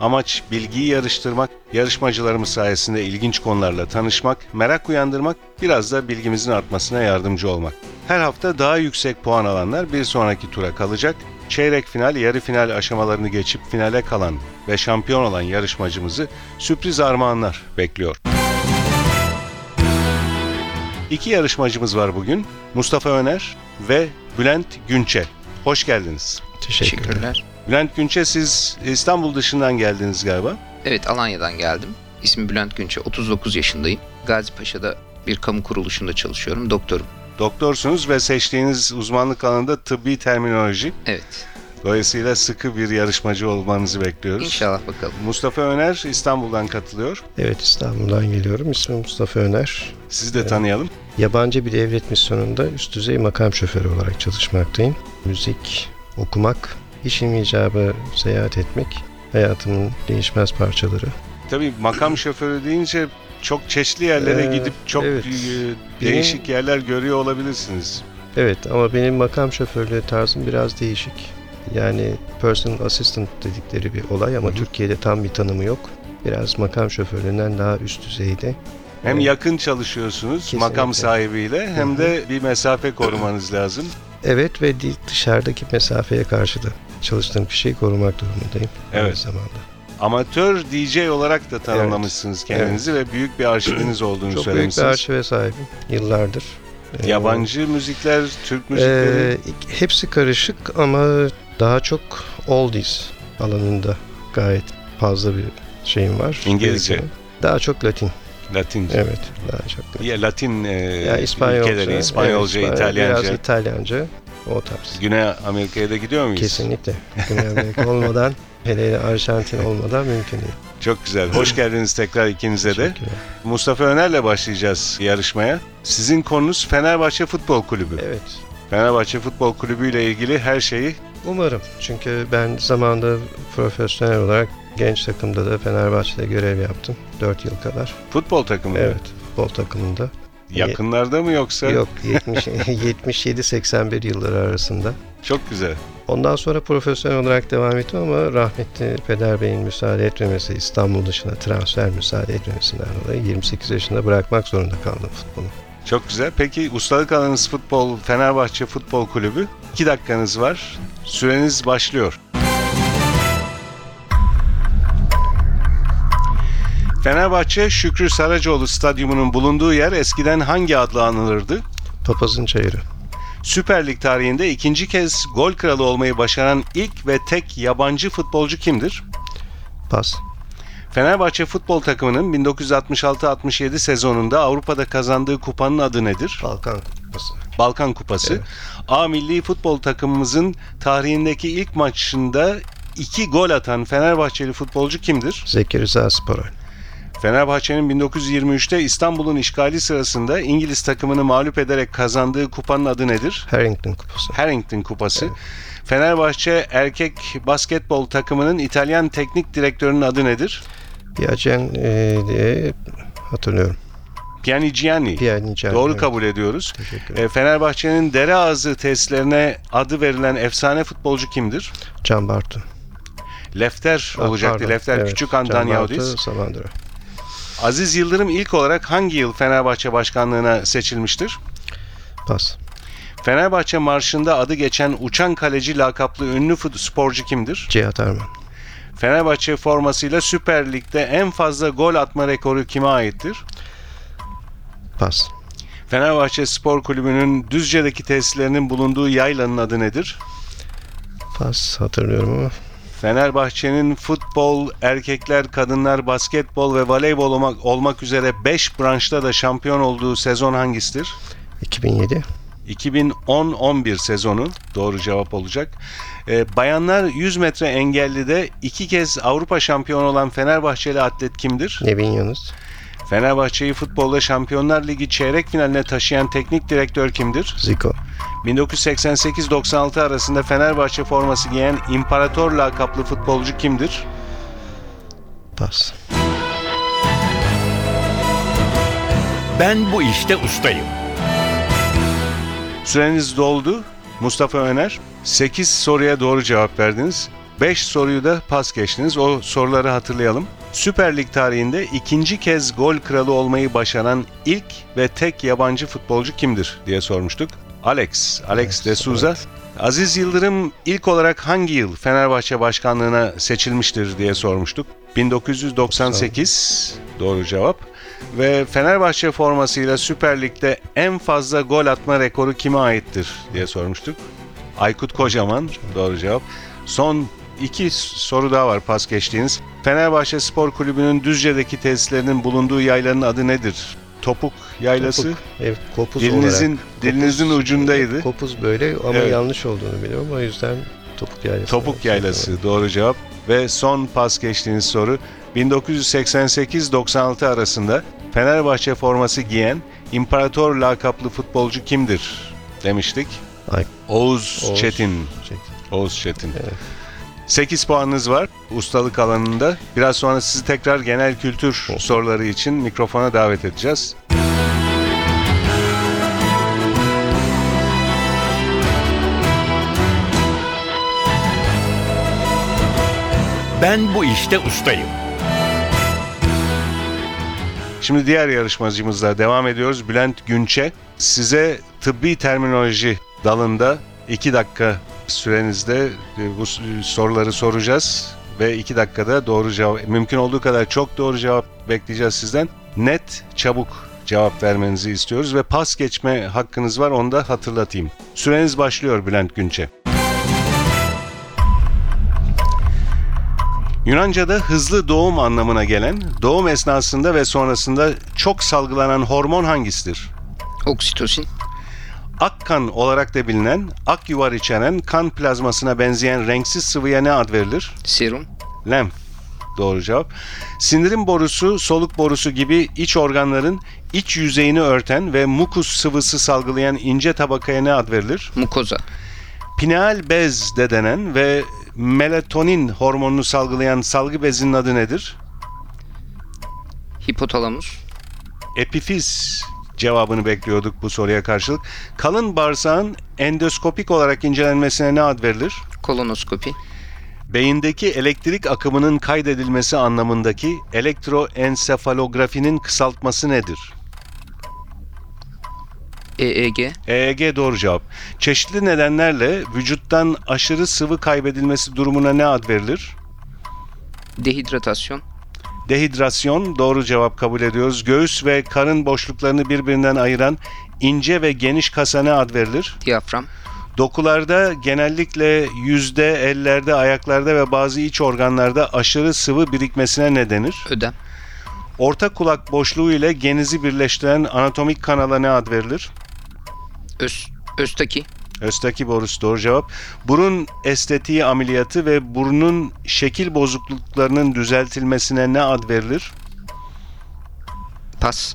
Amaç bilgiyi yarıştırmak, yarışmacılarımız sayesinde ilginç konularla tanışmak, merak uyandırmak, biraz da bilgimizin artmasına yardımcı olmak. Her hafta daha yüksek puan alanlar bir sonraki tura kalacak. Çeyrek final, yarı final aşamalarını geçip finale kalan ve şampiyon olan yarışmacımızı sürpriz armağanlar bekliyor. İki yarışmacımız var bugün. Mustafa Öner ve Bülent Günçe. Hoş geldiniz. Teşekkürler. Bülent Günçe siz İstanbul dışından geldiniz galiba. Evet Alanya'dan geldim. İsmim Bülent Günçe. 39 yaşındayım. Gazi Paşa'da bir kamu kuruluşunda çalışıyorum. Doktorum. Doktorsunuz ve seçtiğiniz uzmanlık alanında tıbbi terminoloji. Evet. Dolayısıyla sıkı bir yarışmacı olmanızı bekliyoruz. İnşallah bakalım. Mustafa Öner İstanbul'dan katılıyor. Evet İstanbul'dan geliyorum. İsmim Mustafa Öner. Sizi de tanıyalım. Yabancı bir devlet misyonunda üst düzey makam şoförü olarak çalışmaktayım. Müzik, okumak, işim icabı seyahat etmek hayatımın değişmez parçaları. Tabii makam şoförü deyince çok çeşitli yerlere Ee, gidip çok evet. e, değişik yerler görüyor olabilirsiniz. Evet ama benim makam şoförlüğü tarzım biraz değişik. Yani personal assistant dedikleri bir olay ama Hı. Türkiye'de tam bir tanımı yok. Biraz makam şoförlüğünden daha üst düzeyde. Hem yakın çalışıyorsunuz Kesinlikle. makam sahibiyle hem de bir mesafe korumanız lazım. Evet ve dışarıdaki mesafeye karşı da çalıştığım kişiyi korumak durumundayım. Aynı Evet. zamanda. Amatör DJ olarak da tanımlamışsınız kendinizi ve büyük bir arşiviniz olduğunu Çok büyük bir söylemişsiniz. arşive sahibim yıllardır. Ee, Yabancı müzikler, Türk müzikleri. Ee, hepsi karışık ama daha çok oldies alanında gayet fazla bir şeyim var. İngilizce. Daha çok Latin. Latince. Evet, daha çok Latin. Ya Latin e, Ya İspanyolca, ülkeleri, İspanyolca, evet, İspanyol- İtalyanca. Biraz İtalyanca o tarz. Güney Amerika'ya da gidiyor muyuz? Kesinlikle. Güney Amerika olmadan, hele Arjantin olmadan mümkün değil. Çok güzel. Hoş geldiniz tekrar ikinize de. Mustafa Öner'le başlayacağız yarışmaya. Sizin konunuz Fenerbahçe Futbol Kulübü. Evet. Fenerbahçe Futbol Kulübü ile ilgili her şeyi Umarım. Çünkü ben zamanında profesyonel olarak genç takımda da Fenerbahçe'de görev yaptım. 4 yıl kadar. futbol takımı. Evet. Futbol takımında. Yakınlarda mı yoksa? Yok 70 77-81 yılları arasında. Çok güzel. Ondan sonra profesyonel olarak devam ettim ama rahmetli Peder Bey'in müsaade etmemesi, İstanbul dışına transfer müsaade etmemesinden dolayı 28 yaşında bırakmak zorunda kaldım futbolu. Çok güzel. Peki ustalık alanınız futbol, Fenerbahçe Futbol Kulübü. 2 dakikanız var. Süreniz başlıyor. Fenerbahçe Şükrü Saracoğlu Stadyumu'nun bulunduğu yer eskiden hangi adla anılırdı? Papazın çayırı. Süper Lig tarihinde ikinci kez gol kralı olmayı başaran ilk ve tek yabancı futbolcu kimdir? Pas. Fenerbahçe futbol takımının 1966-67 sezonunda Avrupa'da kazandığı kupanın adı nedir? Balkan Kupası. Balkan Kupası. Evet. A milli futbol takımımızın tarihindeki ilk maçında iki gol atan Fenerbahçeli futbolcu kimdir? Zeki Rıza Sporal. Fenerbahçe'nin 1923'te İstanbul'un işgali sırasında İngiliz takımını mağlup ederek kazandığı kupanın adı nedir? Harrington Kupası. Harrington Kupası. Fenerbahçe erkek basketbol takımının İtalyan teknik direktörünün adı nedir? Piagen e, diye hatırlıyorum. Pianigiani. Pianigen. Doğru evet. kabul ediyoruz. Teşekkür ederim. E, Fenerbahçe'nin dere ağzı tesislerine adı verilen efsane futbolcu kimdir? Can Bartu. Lefter Ah, olacaktı. pardon. Lefter Evet, Küçük Bartu, Yahudis. Samandıra. Aziz Yıldırım ilk olarak hangi yıl Fenerbahçe başkanlığına seçilmiştir? Pas. Fenerbahçe marşında adı geçen uçan kaleci lakaplı ünlü sporcu kimdir? Cihat Arman. Fenerbahçe formasıyla Süper Lig'de en fazla gol atma rekoru kime aittir? Pas. Fenerbahçe Spor Kulübü'nün Düzce'deki tesislerinin bulunduğu yaylanın adı nedir? Pas hatırlıyorum ama Fenerbahçe'nin futbol, erkekler, kadınlar, basketbol ve voleybol olmak, olmak üzere 5 branşta da şampiyon olduğu sezon hangisidir? 2007. 2010-11 sezonu doğru cevap olacak. Ee, bayanlar 100 metre engellide iki kez Avrupa şampiyonu olan Fenerbahçeli atlet kimdir? Nevin Yunus, Fenerbahçe'yi futbolda Şampiyonlar Ligi çeyrek finaline taşıyan teknik direktör kimdir? Zico, 1988-96 arasında Fenerbahçe forması giyen İmparator lakaplı futbolcu kimdir? Pas. Ben bu işte ustayım. Süreniz doldu. Mustafa Öner. 8 soruya doğru cevap verdiniz. 5 soruyu da pas geçtiniz. O soruları hatırlayalım. Süper Lig tarihinde ikinci kez gol kralı olmayı başaran ilk ve tek yabancı futbolcu kimdir diye sormuştuk. Alex, Alex Evet, de Souza. evet. Aziz Yıldırım ilk olarak hangi yıl Fenerbahçe başkanlığına seçilmiştir diye sormuştuk. 1998 doğru cevap. Ve Fenerbahçe formasıyla Süper Lig'de en fazla gol atma rekoru kime aittir diye sormuştuk. Aykut Kocaman doğru cevap. Son iki soru daha var pas geçtiğiniz. Fenerbahçe Spor Kulübü'nün Düzce'deki tesislerinin bulunduğu yaylanın adı nedir? Topuk Yaylası. Kopuk. Evet, kopuz Dilinizin olarak. dilinizin ucundaydı. Kopuz böyle ama Evet. yanlış olduğunu biliyorum. O yüzden topuk yaylası. Topuk Yaylası doğru cevap. Ve son pas geçtiğiniz soru 1988-96 arasında Fenerbahçe forması giyen İmparator lakaplı futbolcu kimdir demiştik. Ay- Oğuz, Oğuz Çetin. Çetin. Oğuz Çetin. Evet. 8 puanınız var ustalık alanında. Biraz sonra sizi tekrar genel kültür soruları için mikrofona davet edeceğiz. Ben bu işte ustayım. Şimdi diğer yarışmacımızla devam ediyoruz. Bülent Günçe. Size tıbbi terminoloji dalında 2 dakika sürenizde e, bu soruları soracağız. Ve 2 dakikada doğru cevap, mümkün olduğu kadar çok doğru cevap bekleyeceğiz sizden. Net, çabuk cevap vermenizi istiyoruz ve pas geçme hakkınız var onu da hatırlatayım. Süreniz başlıyor Bülent Günçe. Yunanca'da hızlı doğum anlamına gelen, doğum esnasında ve sonrasında çok salgılanan hormon hangisidir? Oksitosin, Ak kan olarak da bilinen, ak yuvar içeren kan plazmasına benzeyen renksiz sıvıya ne ad verilir? serum, Lenf. Doğru cevap. Sindirim borusu, soluk borusu gibi iç organların iç yüzeyini örten ve mukus sıvısı salgılayan ince tabakaya ne ad verilir? mukoza, Pineal bez de denen ve melatonin hormonunu salgılayan salgı bezinin adı nedir? hipotalamus, Epifiz cevabını bekliyorduk bu soruya karşılık. Kalın bağırsağın endoskopik olarak incelenmesine ne ad verilir? kolonoskopi, Beyindeki elektrik akımının kaydedilmesi anlamındaki elektroensefalografinin kısaltması nedir? EEG, EEG doğru cevap. Çeşitli nedenlerle vücuttan aşırı sıvı kaybedilmesi durumuna ne ad verilir? dehidratasyon, Dehidrasyon doğru cevap kabul ediyoruz. Göğüs ve karın boşluklarını birbirinden ayıran ince ve geniş kasa ne ad verilir? diyafram, Dokularda genellikle yüzde, ellerde, ayaklarda ve bazı iç organlarda aşırı sıvı birikmesine ne denir? ödem, Orta kulak boşluğu ile genizi birleştiren anatomik kanala ne ad verilir? öz, östaki, Östaki borusu doğru cevap. Burun estetiği ameliyatı ve burnun şekil bozukluklarının düzeltilmesine ne ad verilir? pas,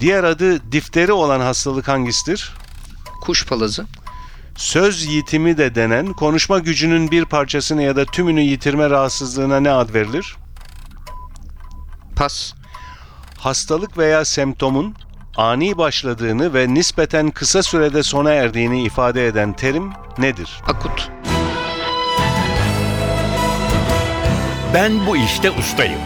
Diğer adı difteri olan hastalık hangisidir? kuş palazı, Söz yitimi de denen konuşma gücünün bir parçasını ya da tümünü yitirme rahatsızlığına ne ad verilir? pas, Hastalık veya semptomun ani başladığını ve nispeten kısa sürede sona erdiğini ifade eden terim nedir? akut, Ben bu işte ustayım.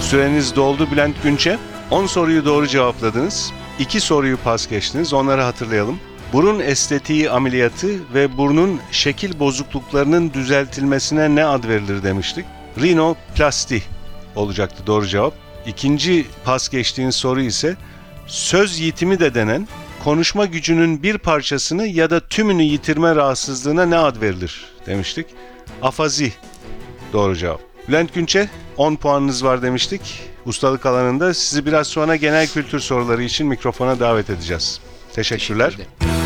Süreniz doldu Bülent Günçe. 10 soruyu doğru cevapladınız. 2 soruyu pas geçtiniz. Onları hatırlayalım. Burun estetiği ameliyatı ve burnun şekil bozukluklarının düzeltilmesine ne ad verilir demiştik. Rinoplasti olacaktı doğru cevap. İkinci pas geçtiğiniz soru ise söz yitimi de denen konuşma gücünün bir parçasını ya da tümünü yitirme rahatsızlığına ne ad verilir demiştik. Afazi Doğru cevap. Bülent Günçe 10 puanınız var demiştik. Ustalık alanında sizi biraz sonra genel kültür soruları için mikrofona davet edeceğiz. Teşekkürler. Teşekkür.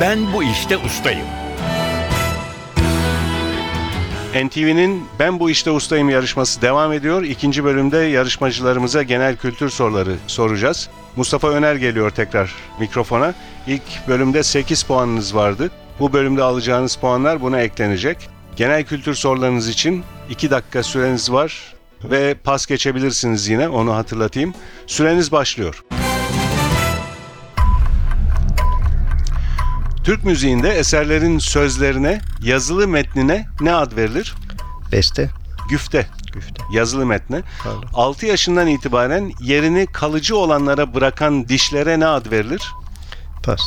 Ben bu işte ustayım. NTV'nin Ben Bu İşte Ustayım yarışması devam ediyor. İkinci bölümde yarışmacılarımıza genel kültür soruları soracağız. Mustafa Öner geliyor tekrar mikrofona. İlk bölümde 8 puanınız vardı. Bu bölümde alacağınız puanlar buna eklenecek. Genel kültür sorularınız için 2 dakika süreniz var ve pas geçebilirsiniz yine onu hatırlatayım. Süreniz başlıyor. Türk müziğinde eserlerin sözlerine, yazılı metnine ne ad verilir? Beste. Güfte, Güfte. yazılı metne. Pardon. 6 yaşından itibaren yerini kalıcı olanlara bırakan dişlere ne ad verilir? Pas.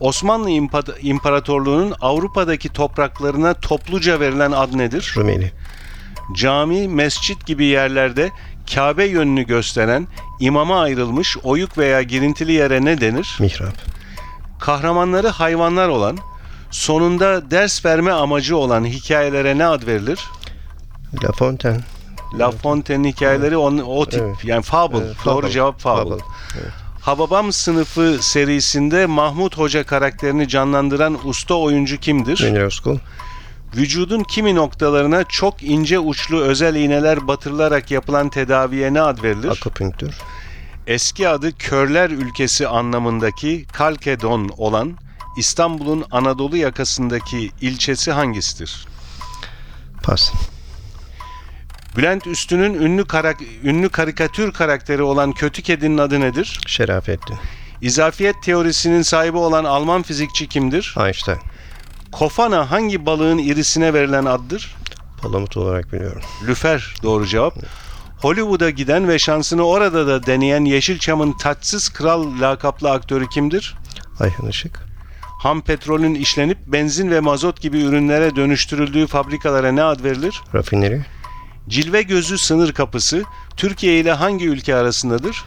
Osmanlı İmpa- İmparatorluğu'nun Avrupa'daki topraklarına topluca verilen ad nedir? Rumeli. Cami, mescit gibi yerlerde Kabe yönünü gösteren, imama ayrılmış oyuk veya girintili yere ne denir? Mihrap. Kahramanları hayvanlar olan, sonunda ders verme amacı olan hikayelere ne ad verilir? La Fontaine. La Fontaine'in hikayeleri on, o tip Evet. yani fable. Evet, Doğru fable. cevap fable. Fable. Evet. Hababam sınıfı serisinde Mahmut Hoca karakterini canlandıran usta oyuncu kimdir? Münir Özkul. Vücudun kimi noktalarına çok ince uçlu özel iğneler batırılarak yapılan tedaviye ne ad verilir? Akupunktür. Eski adı Körler ülkesi anlamındaki Kalkedon olan İstanbul'un Anadolu yakasındaki ilçesi hangisidir? Pas. Bülent Üstün'ün ünlü, karak- ünlü karikatür karakteri olan Kötü Kedi'nin adı nedir? Şerafettin. İzafiyet teorisinin sahibi olan Alman fizikçi kimdir? Einstein. Kofana hangi balığın irisine verilen addır? Palamut olarak biliyorum. Lüfer doğru cevap. Hollywood'a giden ve şansını orada da deneyen Yeşilçam'ın taçsız kral lakaplı aktörü kimdir? Ayhan Işık. Ham petrolün işlenip benzin ve mazot gibi ürünlere dönüştürüldüğü fabrikalara ne ad verilir? Rafineri. Cilve gözü sınır kapısı Türkiye ile hangi ülke arasındadır?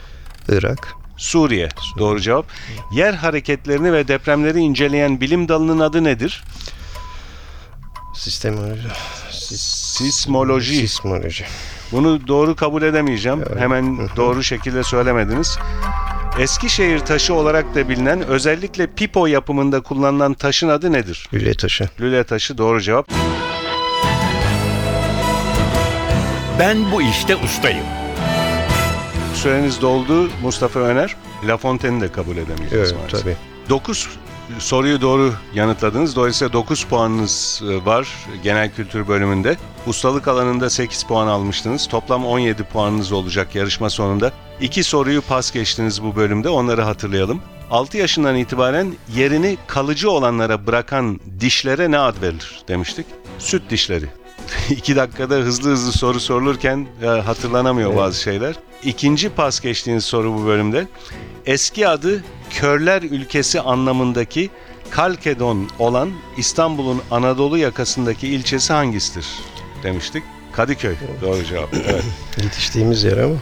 Irak. Suriye. Doğru cevap. Yer hareketlerini ve depremleri inceleyen bilim dalının adı nedir? Sistemoloji. Sis- Sismoloji. Sismoloji. Bunu doğru kabul edemeyeceğim. Evet. Hemen doğru şekilde söylemediniz. Eskişehir taşı olarak da bilinen özellikle pipo yapımında kullanılan taşın adı nedir? Lüle taşı. Lüle taşı doğru cevap. Ben bu işte ustayım. Süreniz doldu Mustafa Öner. La Fontaine'i de kabul edemeyeceğiz Evet maalesef. tabii. 9 soruyu doğru yanıtladınız. Dolayısıyla 9 puanınız e, var genel kültür bölümünde. Ustalık alanında 8 puan almıştınız. Toplam 17 puanınız olacak yarışma sonunda. 2 soruyu pas geçtiniz bu bölümde. Onları hatırlayalım. 6 yaşından itibaren yerini kalıcı olanlara bırakan dişlere ne ad verilir demiştik? Süt dişleri. 2 dakikada hızlı hızlı soru sorulurken e, hatırlanamıyor Evet. bazı şeyler. İkinci pas geçtiğiniz soru bu bölümde. Eski adı Körler ülkesi anlamındaki Kalkedon olan İstanbul'un Anadolu yakasındaki ilçesi hangisidir demiştik. Kadıköy. Doğru cevap. Evet. Yetiştiğimiz yer ama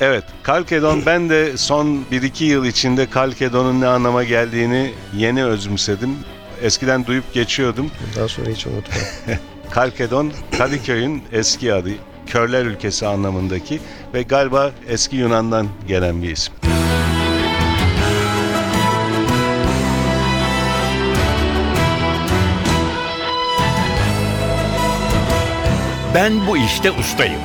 Evet. Kalkedon ben de son 1-2 yıl içinde Kalkedon'un ne anlama geldiğini yeni özümsedim. Eskiden duyup geçiyordum. daha sonra hiç unutmam. Kalkedon Kadıköy'ün eski adı. Körler ülkesi anlamındaki ve galiba eski Yunan'dan gelen bir isim. Ben bu işte ustayım.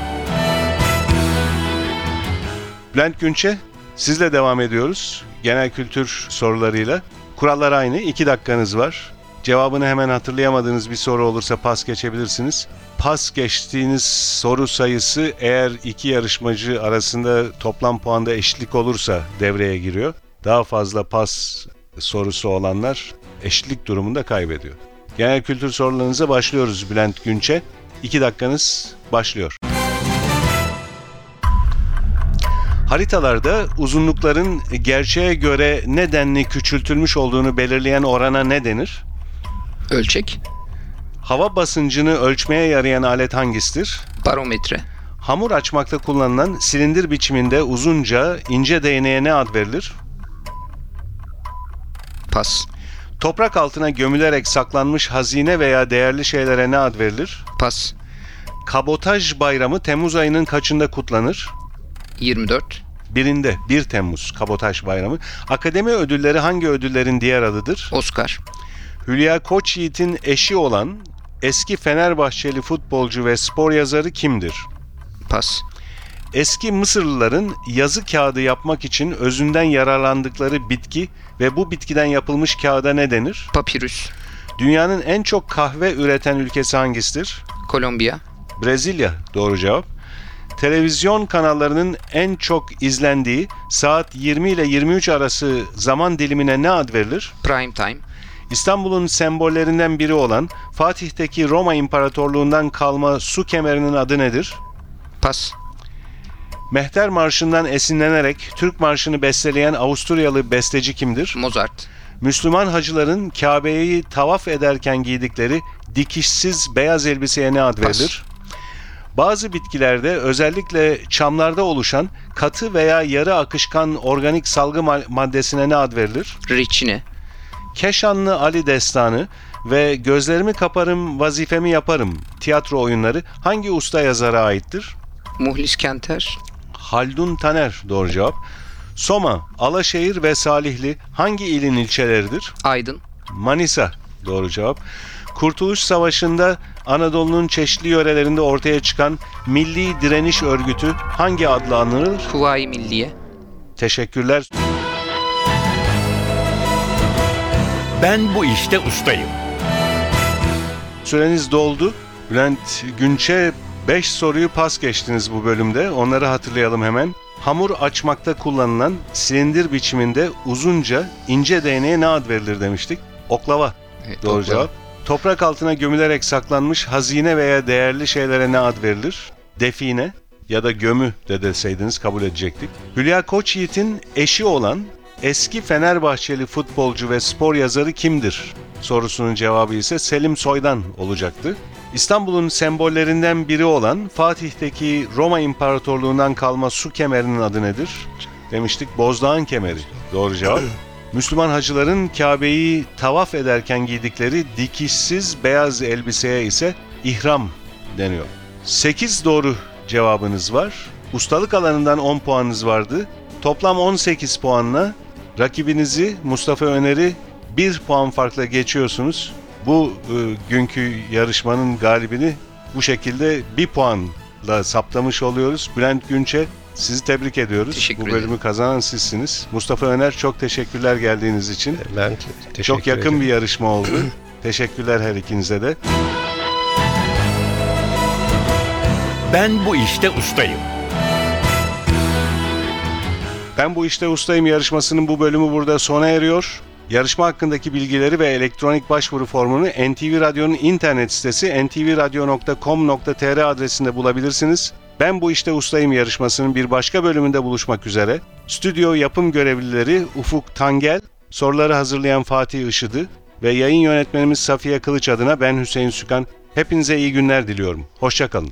Bülent Günçe, sizle devam ediyoruz. Genel kültür sorularıyla. Kurallar aynı. 2 dakikanız var. Cevabını hemen hatırlayamadığınız bir soru olursa pas geçebilirsiniz. Pas geçtiğiniz soru sayısı eğer iki yarışmacı arasında toplam puanda eşitlik olursa devreye giriyor. Daha fazla pas sorusu olanlar eşitlik durumunda kaybediyor. Genel kültür sorularınıza başlıyoruz Bülent Günçe. 2 dakikanız başlıyor. Haritalarda uzunlukların gerçeğe göre nedenli küçültülmüş olduğunu belirleyen orana ne denir? Ölçek, Hava basıncını ölçmeye yarayan alet hangisidir? barometre, Hamur açmakta kullanılan silindir biçiminde uzunca, ince değneğe ne ad verilir? pas, Toprak altına gömülerek saklanmış hazine veya değerli şeylere ne ad verilir? pas, Kabotaj Bayramı Temmuz ayının kaçında kutlanır? 24. Birinde 1 Temmuz Kabotaj Bayramı. Akademi ödülleri hangi ödüllerin diğer adıdır? Oscar. Hülya Koçyiğit'in eşi olan eski Fenerbahçeli futbolcu ve spor yazarı kimdir? Pas. Eski Mısırlıların yazı kağıdı yapmak için özünden yararlandıkları bitki ve bu bitkiden yapılmış kağıda ne denir? Papyrus. Dünyanın en çok kahve üreten ülkesi hangisidir? Kolombiya. Brezilya doğru cevap. Televizyon kanallarının en çok izlendiği saat 20 ile 23 arası zaman dilimine ne ad verilir? Prime time. İstanbul'un sembollerinden biri olan Fatih'teki Roma İmparatorluğundan kalma su kemerinin adı nedir? Pas. Mehter Marşı'ndan esinlenerek Türk Marşı'nı besteleyen Avusturyalı besteci kimdir? Mozart. Müslüman hacıların Kabe'yi tavaf ederken giydikleri dikişsiz beyaz elbiseye ne ad verilir? Bazı bitkilerde özellikle çamlarda oluşan katı veya yarı akışkan organik salgı ma- maddesine ne ad verilir? Reçine. Keşanlı Ali Destanı ve Gözlerimi Kaparım Vazifemi Yaparım tiyatro oyunları hangi usta yazara aittir? Muhlis Kenter. Haldun Taner doğru cevap. Soma, Alaşehir ve Salihli hangi ilin ilçeleridir? Aydın. Manisa doğru cevap. Kurtuluş Savaşı'nda Anadolu'nun çeşitli yörelerinde ortaya çıkan Milli Direniş Örgütü hangi adla anılır? Kuvayi Milliye. Teşekkürler. Ben bu işte ustayım. Süreniz doldu. Bülent Günç'e 5 soruyu pas geçtiniz bu bölümde. Onları hatırlayalım hemen. Hamur açmakta kullanılan silindir biçiminde uzunca ince değneğe ne ad verilir demiştik? Oklava. Evet, Doğru oklava. cevap. Toprak altına gömülerek saklanmış hazine veya değerli şeylere ne ad verilir? Define ya da gömü de deseydiniz kabul edecektik. Hülya Koçyiğit'in eşi olan eski Fenerbahçeli futbolcu ve spor yazarı kimdir? Sorusunun cevabı ise Selim Soydan olacaktı. İstanbul'un sembollerinden biri olan Fatih'teki Roma İmparatorluğundan kalma su kemerinin adı nedir? Demiştik Bozdağ'ın kemeri. Doğru cevap. Müslüman hacıların Kabe'yi tavaf ederken giydikleri dikişsiz beyaz elbiseye ise ihram deniyor. 8 doğru cevabınız var. Ustalık alanından 10 puanınız vardı. Toplam 18 puanla rakibinizi Mustafa Öner'i 1 puan farkla geçiyorsunuz. Bu e, günkü yarışmanın galibini bu şekilde 1 puanla saptamış oluyoruz. Bülent Günç'e sizi tebrik ediyoruz. Teşekkür bu ederim. bölümü kazanan sizsiniz. Mustafa Öner çok teşekkürler geldiğiniz için. Ben te- teşekkür Çok yakın ederim. bir yarışma oldu. Teşekkürler her ikinize de. Ben bu işte ustayım. Ben bu işte ustayım yarışmasının bu bölümü burada sona eriyor. Yarışma hakkındaki bilgileri ve elektronik başvuru formunu NTV Radyo'nun internet sitesi ntvradio.com.tr adresinde bulabilirsiniz. Ben bu işte ustayım yarışmasının bir başka bölümünde buluşmak üzere. Stüdyo yapım görevlileri Ufuk Tangel, soruları hazırlayan Fatih Işıdı ve yayın yönetmenimiz Safiye Kılıç adına ben Hüseyin Sükan. Hepinize iyi günler diliyorum. Hoşçakalın.